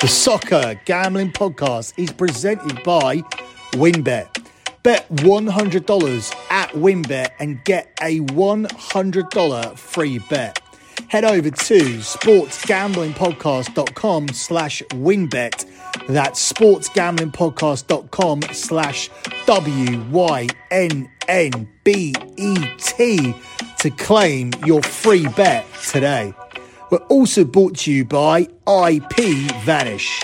The Soccer Gambling Podcast is presented by WynnBET. Bet $100 at WynnBET and get a $100 free bet. Head over to sportsgamblingpodcast.com slash winbet. That's sportsgamblingpodcast.com slash W-Y-N-N-B-E-T to claim your free bet today. We're also brought to you by IP Vanish.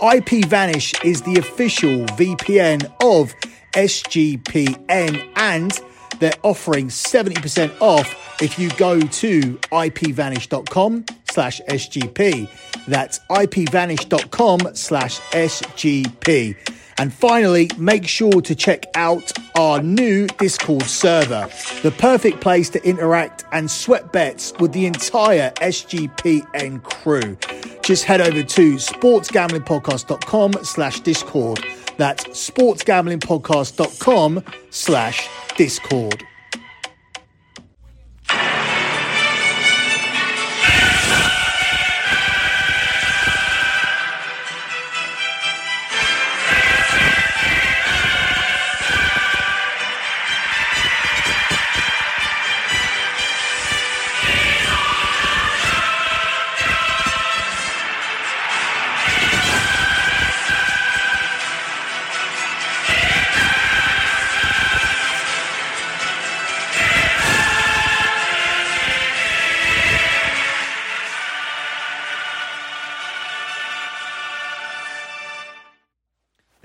IP Vanish is the official VPN of SGPN and they're offering 70% off if you go to ipvanish.com slash SGP. That's ipvanish.com slash SGP. And finally, make sure to check out our new Discord server, the perfect place to interact and sweat bets with the entire SGPN crew. Just head over to sportsgamblingpodcast.com slash Discord. That's sportsgamblingpodcast.com slash Discord.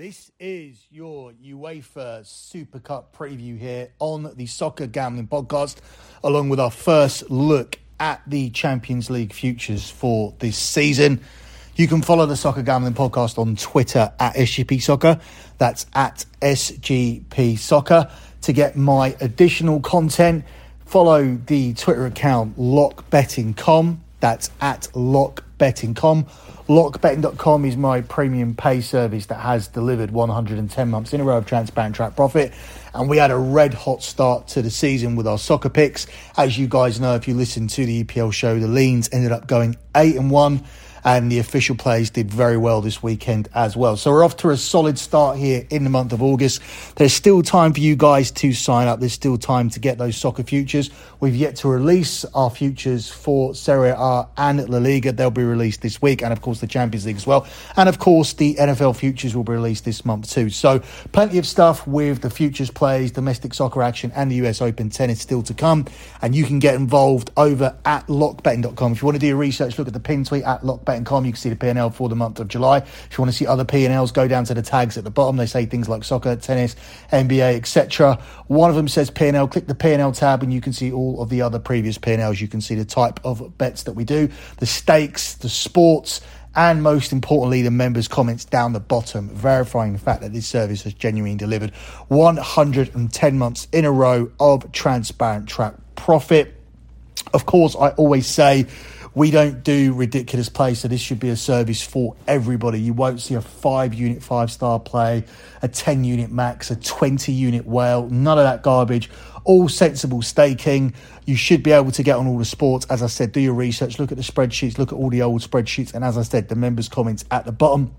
This is your UEFA Super Cup preview here on the Soccer Gambling Podcast, along with our first look at the Champions League futures for this season. You can follow the Soccer Gambling Podcast on Twitter at SGP Soccer. That's at SGP Soccer. To get my additional content, follow the Twitter account LockBetting.com. That's at LockBetting.com. LockBetting.com is my premium pay service that has delivered 110 months in a row of transparent track profit. And we had a red hot start to the season with our soccer picks. As you guys know, if you listen to the EPL show, the leans ended up going 8 and 1 and the official plays did very well this weekend as well. So we're off to a solid start here in the month of August. There's still time for you guys to sign up. There's still time to get those soccer futures. We've yet to release our futures for Serie A and La Liga. They'll be released this week, and of course the Champions League as well. And of course the NFL futures will be released this month too. So plenty of stuff with the futures plays, domestic soccer action, and the US Open tennis still to come. And you can get involved over at lockbetting.com. If you want to do your research, look at the pin tweet at lockbetting betting.com. You can see the P&L for the month of July. If you want to see other P&Ls, go down to the tags at the bottom. They say things like soccer, tennis, NBA, etc. One of them says P&L. Click the P&L tab and you can see all of the other previous P&Ls. You can see the type of bets that we do, the stakes, the sports, and most importantly, the members' comments down the bottom, verifying the fact that this service has genuinely delivered 110 months in a row of transparent track profit. Of course, I always say we don't do ridiculous plays, so this should be a service for everybody. You won't see a five unit, five star play, a 10 unit max, a 20 unit whale, none of that garbage. All sensible staking. You should be able to get on all the sports. As I said, do your research, look at the spreadsheets, look at all the old spreadsheets, and as I said, the members' comments at the bottom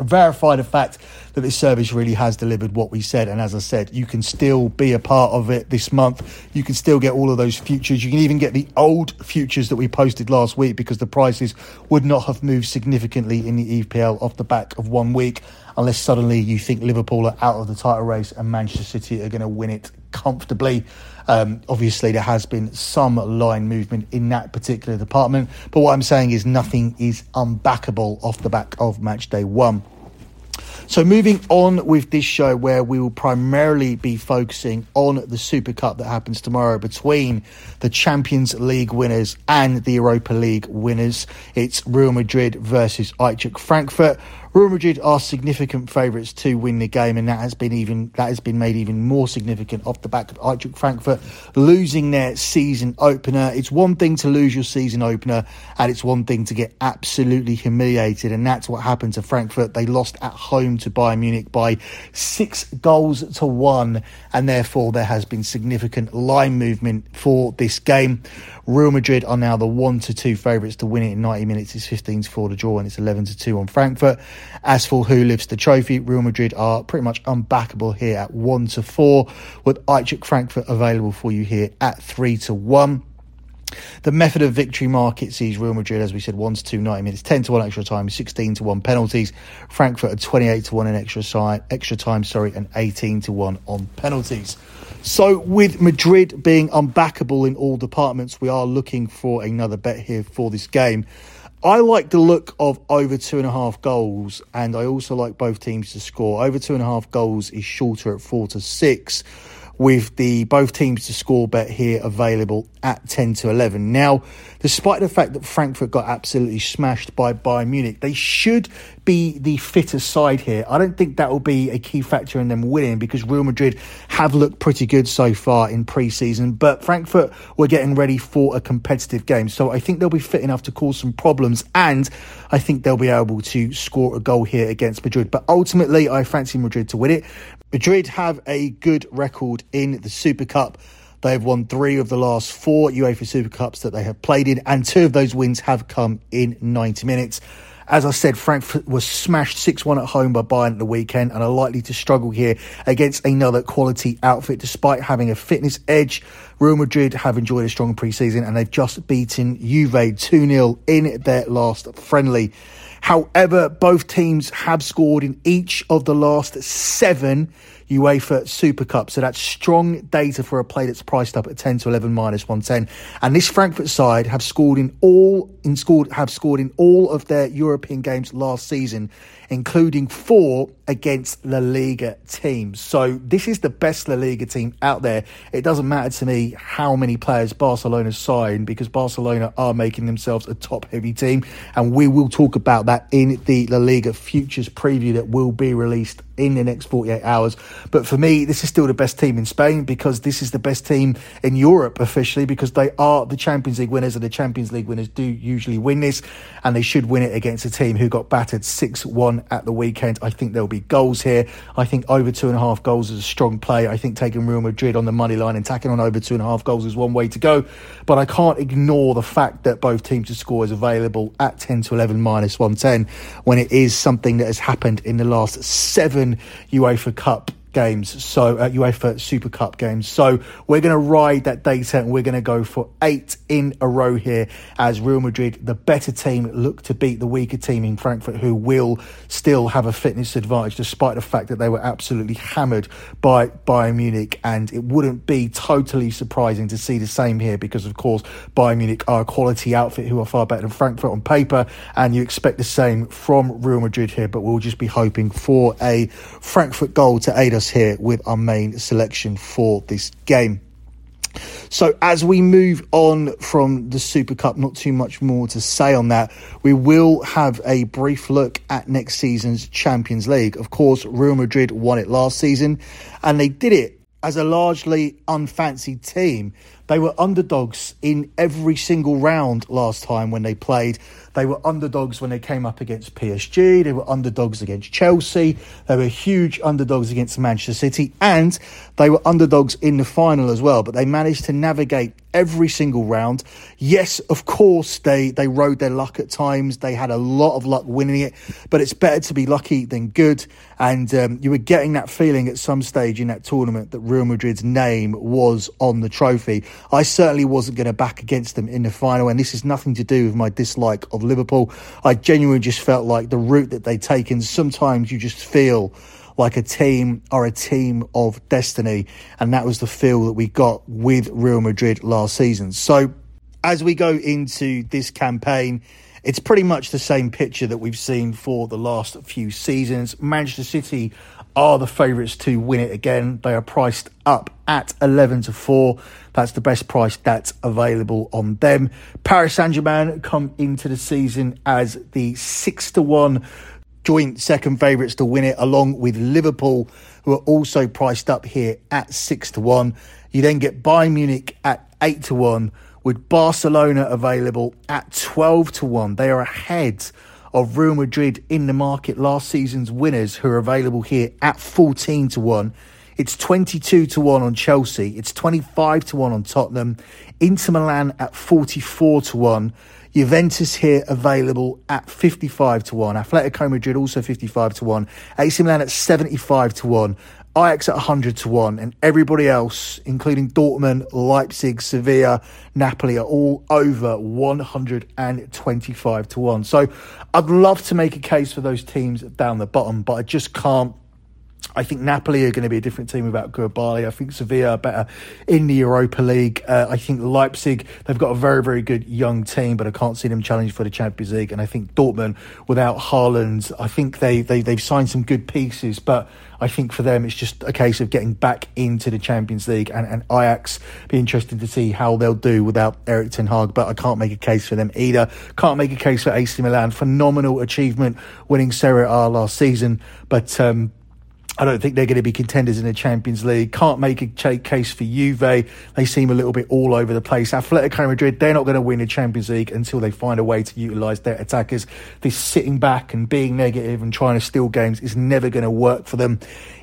verify the fact that this service really has delivered what we said. And as I said, you can still be a part of it this month. You can still get all of those futures. You can even get the old futures that we posted last week because the prices would not have moved significantly in the EPL off the back of one week unless suddenly you think Liverpool are out of the title race and Manchester City are going to win it comfortably. Um, obviously, there has been some line movement in that particular department, but what I'm saying is nothing is unbackable off the back of match day one. So, moving on with this show, where we will primarily be focusing on the Super Cup that happens tomorrow between the Champions League winners and the Europa League winners. It's Real Madrid versus Eintracht Frankfurt. Real Madrid are significant favourites to win the game, and that has been even that has been made even more significant off the back of Eintracht Frankfurt losing their season opener. It's one thing to lose your season opener, and it's one thing to get absolutely humiliated, and that's what happened to Frankfurt. They lost at home to Bayern Munich by six goals to one, and therefore there has been significant line movement for this game. Real Madrid are now the one to two favourites to win it in 90 minutes. It's 15 to four to draw, and it's 11 to two on Frankfurt. As for who lifts the trophy, Real Madrid are pretty much unbackable here at one to four, with Eintracht Frankfurt available for you here at three to one. The method of victory market sees Real Madrid, as we said, 1 to 2, 90 minutes, 10 to 1 extra time, 16 to 1 penalties. Frankfurt at 28 to 1 in extra, si- extra time, sorry, and 18 to 1 on penalties. So, with Madrid being unbackable in all departments, we are looking for another bet here for this game. I like the look of over two and a half goals, and I also like both teams to score. Over two and a half goals is shorter at four to six with the both teams to score bet here available at 10 to 11. Now, despite the fact that Frankfurt got absolutely smashed by Bayern Munich, they should be the fitter side here. I don't think that will be a key factor in them winning because Real Madrid have looked pretty good so far in pre-season, but Frankfurt were getting ready for a competitive game. So I think they'll be fit enough to cause some problems and I think they'll be able to score a goal here against Madrid. But ultimately, I fancy Madrid to win it. Madrid have a good record in the Super Cup. They have won three of the last four UEFA Super Cups that they have played in, and two of those wins have come in 90 minutes. As I said, Frankfurt was smashed 6 1 at home by Bayern at the weekend and are likely to struggle here against another quality outfit despite having a fitness edge. Real Madrid have enjoyed a strong pre season and they've just beaten Juve 2 0 in their last friendly. However, both teams have scored in each of the last seven UEFA Super Cup. So that's strong data for a play that's priced up at 10 to 11 minus 110. And this Frankfurt side have scored in all in scored have scored in all of their European games last season including four against La Liga teams. So this is the best La Liga team out there. It doesn't matter to me how many players Barcelona sign because Barcelona are making themselves a top heavy team. And we will talk about that in the La Liga futures preview that will be released in the next 48 hours. But for me, this is still the best team in Spain because this is the best team in Europe officially because they are the Champions League winners and the Champions League winners do usually win this and they should win it against a team who got battered 6 1 at the weekend. I think there'll be goals here. I think over two and a half goals is a strong play. I think taking Real Madrid on the money line and tacking on over two and a half goals is one way to go. But I can't ignore the fact that both teams to score is available at 10 to 11 minus 110 when it is something that has happened in the last seven UEFA Cup games, so uh, UEFA Super Cup games. So we're going to ride that data and we're going to go for eight in a row here as Real Madrid, the better team, look to beat the weaker team in Frankfurt, who will still have a fitness advantage despite the fact that they were absolutely hammered by Bayern Munich. And it wouldn't be totally surprising to see the same here because, of course, Bayern Munich are a quality outfit who are far better than Frankfurt on paper, and you expect the same from Real Madrid here. But we'll just be hoping for a Frankfurt goal to aid us us here with our main selection for this game. So, as we move on from the Super Cup, not too much more to say on that. We will have a brief look at next season's Champions League. Of course, Real Madrid won it last season, and they did it as a largely unfancied team. They were underdogs in every single round last time when they played. They were underdogs when they came up against PSG. They were underdogs against Chelsea. They were huge underdogs against Manchester City. And they were underdogs in the final as well. But they managed to navigate every single round. Yes, of course, they, they rode their luck at times. They had a lot of luck winning it. But it's better to be lucky than good. And um, you were getting that feeling at some stage in that tournament that Real Madrid's name was on the trophy. I certainly wasn't going to back against them in the final. And this is nothing to do with my dislike of Liverpool. I genuinely just felt like the route that they'd taken, sometimes you just feel like a team are a team of destiny. And that was the feel that we got with Real Madrid last season. So as we go into this campaign, it's pretty much the same picture that we've seen for the last few seasons. Manchester City are the favourites to win it again. They are priced up at 11 to 4. That's the best price that's available on them. Paris Saint Germain come into the season as the 6 to 1 joint second favourites to win it, along with Liverpool, who are also priced up here at six to one. You then get Bayern Munich at eight to one, with Barcelona available at twelve to one. They are ahead of Real Madrid in the market last season's winners, who are available here at fourteen to one. It's 22 to 1 on Chelsea. It's 25 to 1 on Tottenham. Inter Milan at 44 to 1. Juventus here available at 55 to 1. Atletico Madrid also 55 to 1. AC Milan at 75 to 1. Ajax at 100 to 1. And everybody else, including Dortmund, Leipzig, Sevilla, Napoli, are all over 125 to 1. So I'd love to make a case for those teams down the bottom, but I just can't I think Napoli are going to be a different team without Koulibaly. I think Sevilla are better in the Europa League. Uh, I think Leipzig, they've got a very, very good young team, but I can't see them challenge for the Champions League. And I think Dortmund, without Haaland, I think they, they, they've signed some good pieces, but I think for them it's just a case of getting back into the Champions League. And, and Ajax, be interested to see how they'll do without Erik Ten Hag, but I can't make a case for them either. Can't make a case for AC Milan. Phenomenal achievement winning Serie A last season, but um, I don't think they're going to be contenders in the Champions League. Can't make a case for Juve. They seem a little bit all over the place. Atletico Madrid, they're not going to win the Champions League until they find a way to utilise their attackers. This sitting back and being negative and trying to steal games is never going to work for them.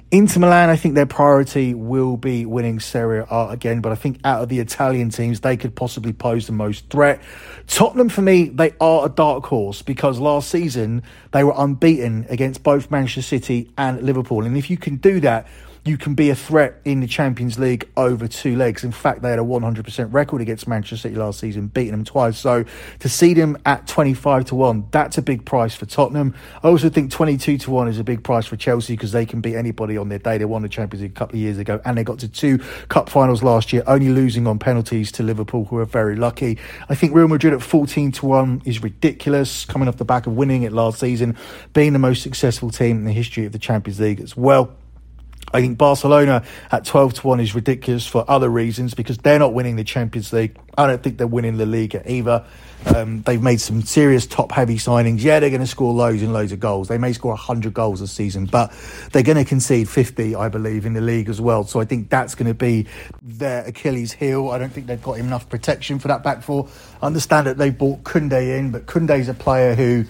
Inter Milan, I think their priority will be winning Serie A again, but I think out of the Italian teams, they could possibly pose the most threat. Tottenham, for me, they are a dark horse because last season they were unbeaten against both Manchester City and Liverpool. And if you can do that, you can be a threat in the Champions League over two legs. In fact, they had a 100% record against Manchester City last season, beating them twice. So to see them at 25 to 1, that's a big price for Tottenham. I also think 22 to 1 is a big price for Chelsea because they can beat anybody on their day. They won the Champions League a couple of years ago and they got to two cup finals last year, only losing on penalties to Liverpool, who are very lucky. I think Real Madrid at 14 to 1 is ridiculous, coming off the back of winning it last season, being the most successful team in the history of the Champions League as well. I think Barcelona at 12 to 1 is ridiculous for other reasons because they're not winning the Champions League. I don't think they're winning the league either. Um, they've made some serious top heavy signings. Yeah, they're going to score loads and loads of goals. They may score 100 goals a season, but they're going to concede 50, I believe, in the league as well. So I think that's going to be their Achilles heel. I don't think they've got enough protection for that back four. I understand that they bought Koundé in, but Koundé's a player who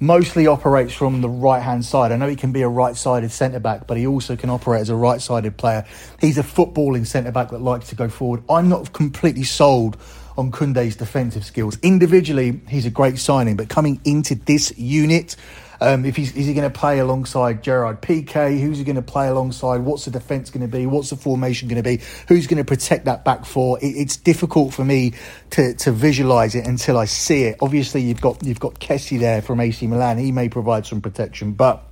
mostly operates from the right hand side. I know he can be a right sided centre back, but he also can operate as a right sided player. He's a footballing centre back that likes to go forward. I'm not completely sold on Koundé's defensive skills. Individually, he's a great signing, but coming into this unit, um, if he's is he going to play alongside Gerard Piqué? Who's he going to play alongside? What's the defence going to be? What's the formation going to be? Who's going to protect that back four? It, it's difficult for me to, to visualise it until I see it. Obviously, you've got you've got Kessie there from AC Milan. He may provide some protection, but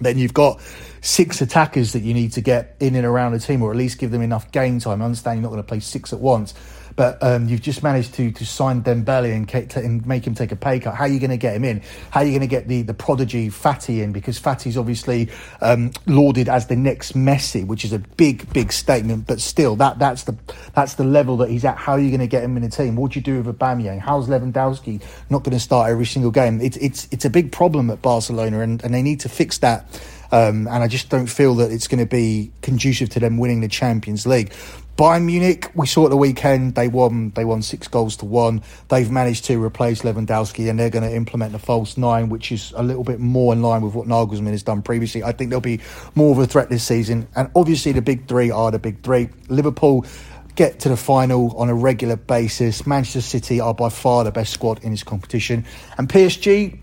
then you've got six attackers that you need to get in and around the team, or at least give them enough game time. I understand you're not going to play six at once, but um, you've just managed to to sign Dembele and, and make him take a pay cut. How are you going to get him in? How are you going to get the, the prodigy Fati in? Because Fati's obviously um, lauded as the next Messi, which is a big big statement. But still, that that's the that's the level that he's at. How are you going to get him in the team? What do you do with Aubameyang? How's Lewandowski not going to start every single game? It's it's it's a big problem at Barcelona, and, and they need to fix that. Um, and I just don't feel that it's going to be conducive to them winning the Champions League. Bayern Munich, we saw at the weekend they won. They won six goals to one. They've managed to replace Lewandowski, and they're going to implement the false nine, which is a little bit more in line with what Nagelsmann has done previously. I think they'll be more of a threat this season. And obviously, the big three are the big three. Liverpool get to the final on a regular basis. Manchester City are by far the best squad in this competition, and PSG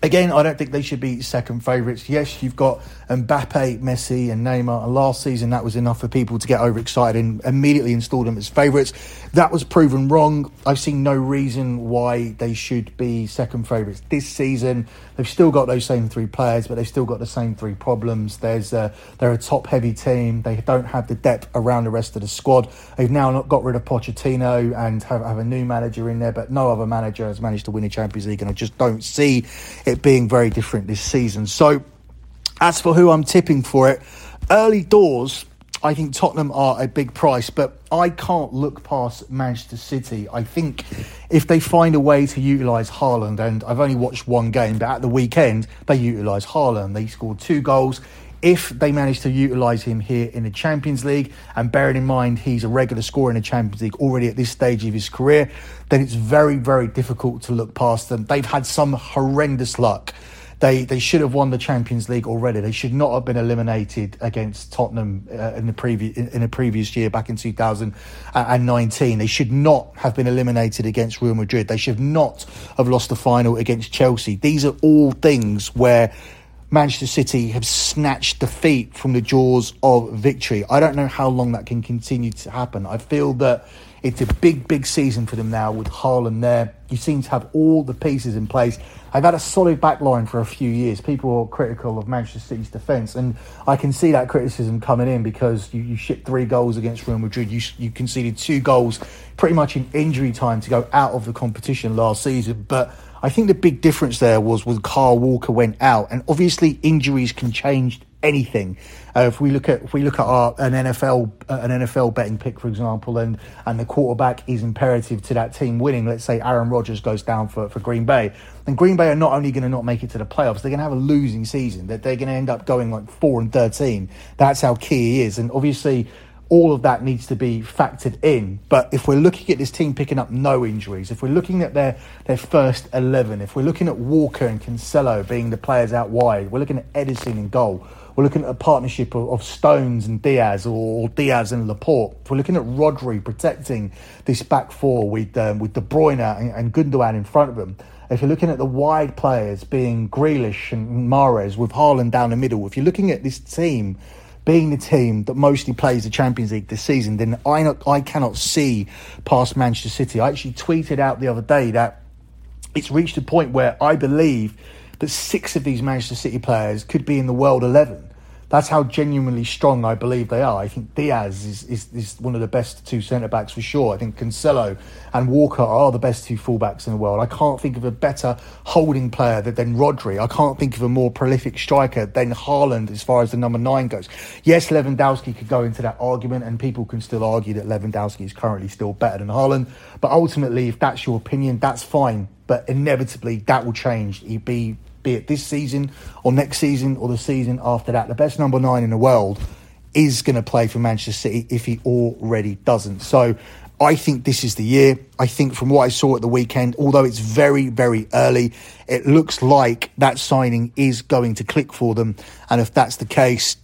Again, I don't think they should be second favourites. Yes, you've got Mbappe, Messi, and Neymar. And last season, that was enough for people to get overexcited and immediately install them as favourites. That was proven wrong. I've seen no reason why they should be second favourites this season. They've still got those same three players, but they've still got the same three problems. There's a, they're a top-heavy team. They don't have the depth around the rest of the squad. They've now not got rid of Pochettino and have, have a new manager in there, but no other manager has managed to win a Champions League, and I just don't see it being very different this season. So, as for who I'm tipping for it, early doors, I think Tottenham are a big price, but I can't look past Manchester City. I think if they find a way to utilise Haaland, and I've only watched one game, but at the weekend they utilised Haaland. They scored two goals. If they manage to utilise him here in the Champions League, and bearing in mind he's a regular scorer in the Champions League already at this stage of his career, then it's very, very difficult to look past them. They've had some horrendous luck they they should have won the Champions League already. They should not have been eliminated against Tottenham uh, in the previous in a previous year back in 2019. They should not have been eliminated against Real Madrid. They should not have lost the final against Chelsea. These are all things where Manchester City have snatched defeat from the jaws of victory. I don't know how long that can continue to happen. I feel that it's a big, big season for them now with Haaland there. You seem to have all the pieces in place. I've had a solid back line for a few years. People are critical of Manchester City's defence, and I can see that criticism coming in because you, you shipped three goals against Real Madrid. You, you conceded two goals pretty much in injury time to go out of the competition last season. But I think the big difference there was when Kyle Walker went out, and obviously injuries can change anything. Uh, if we look at if we look at our an NFL uh, an NFL betting pick, for example, and and the quarterback is imperative to that team winning. Let's say Aaron Rodgers goes down for, for Green Bay, then Green Bay are not only going to not make it to the playoffs, they're going to have a losing season. That they're going to end up going like four and thirteen. That's how key he is, and obviously all of that needs to be factored in. But if we're looking at this team picking up no injuries, if we're looking at their, their first 11, if we're looking at Walker and Cancelo being the players out wide, we're looking at Ederson in goal, we're looking at a partnership of, of Stones and Dias or, Dias and Laporte. We're looking at Rodri protecting this back four with um, with De Bruyne and, and Gundogan in front of them. If you're looking at the wide players being Grealish and Mahrez with Haaland down the middle, if you're looking at this team being the team that mostly plays the Champions League this season, then I not, I cannot see past Manchester City. I actually tweeted out the other day that it's reached a point where I believe that six of these Manchester City players could be in the world 11 that's how genuinely strong I believe they are. I think Dias is, is, is one of the best two centre backs for sure. I think Cancelo and Walker are the best two fullbacks in the world. I can't think of a better holding player than Rodri. I can't think of a more prolific striker than Haaland as far as the number nine goes. Yes, Lewandowski could go into that argument, and people can still argue that Lewandowski is currently still better than Haaland. But ultimately, if that's your opinion, that's fine. But inevitably, that will change. He'd be be it this season or next season or the season after that. The best number nine in the world is going to play for Manchester City if he already doesn't. So I think this is the year. I think from what I saw at the weekend, although it's very, very early, it looks like that signing is going to click for them. And if that's the case,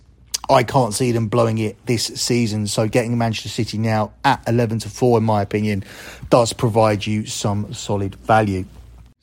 I can't see them blowing it this season. So getting Manchester City now at 11 to 4, in my opinion, does provide you some solid value.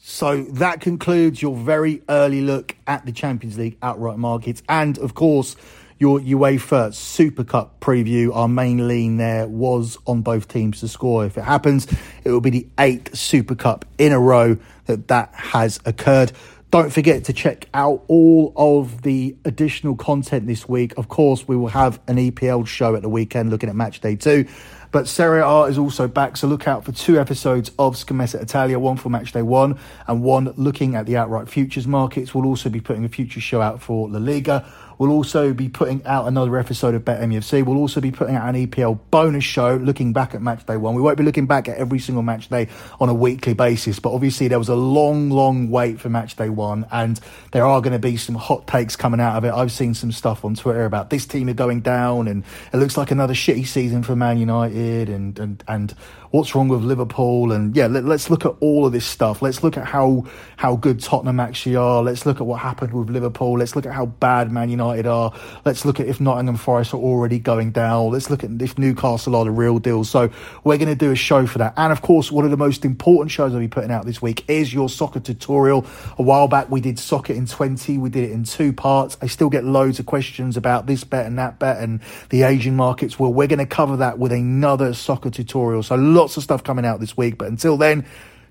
So that concludes your very early look at the Champions League outright markets and, of course, your UEFA Super Cup preview. Our main lean there was on both teams to score. If it happens, it will be the eighth Super Cup in a row that that has occurred. Don't forget to check out all of the additional content this week. Of course, we will have an EPL show at the weekend looking at match day two. But Serie A is also back, so look out for two episodes of Scommessa Italia, one for match day one and one looking at the outright futures markets. We'll also be putting a future show out for La Liga. We'll also be putting out another episode of Bet MUFC. We'll also be putting out an EPL bonus show looking back at match day one. We won't be looking back at every single match day on a weekly basis, but obviously there was a long, long wait for match day one, and there are going to be some hot takes coming out of it. I've seen some stuff on Twitter about this team are going down, and it looks like another shitty season for Man United, and and and what's wrong with Liverpool, and yeah, let, us look at all of this stuff. Let's look at how how good Tottenham actually are. Let's look at what happened with Liverpool. Let's look at how bad Man United are. Let's look at if Nottingham Forest are already going down. Let's look at if Newcastle are the real deal. So we're going to do a show for that, and of course, one of the most important shows I'll be putting out this week is your soccer tutorial. A while back, we did soccer in twenty. We did it in two parts. I still get loads of questions about this bet and that bet and the Asian markets. Well, we're going to cover that with another soccer tutorial. So lots of stuff coming out this week. But until then,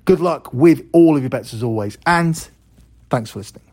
good luck with all of your bets as always. And thanks for listening.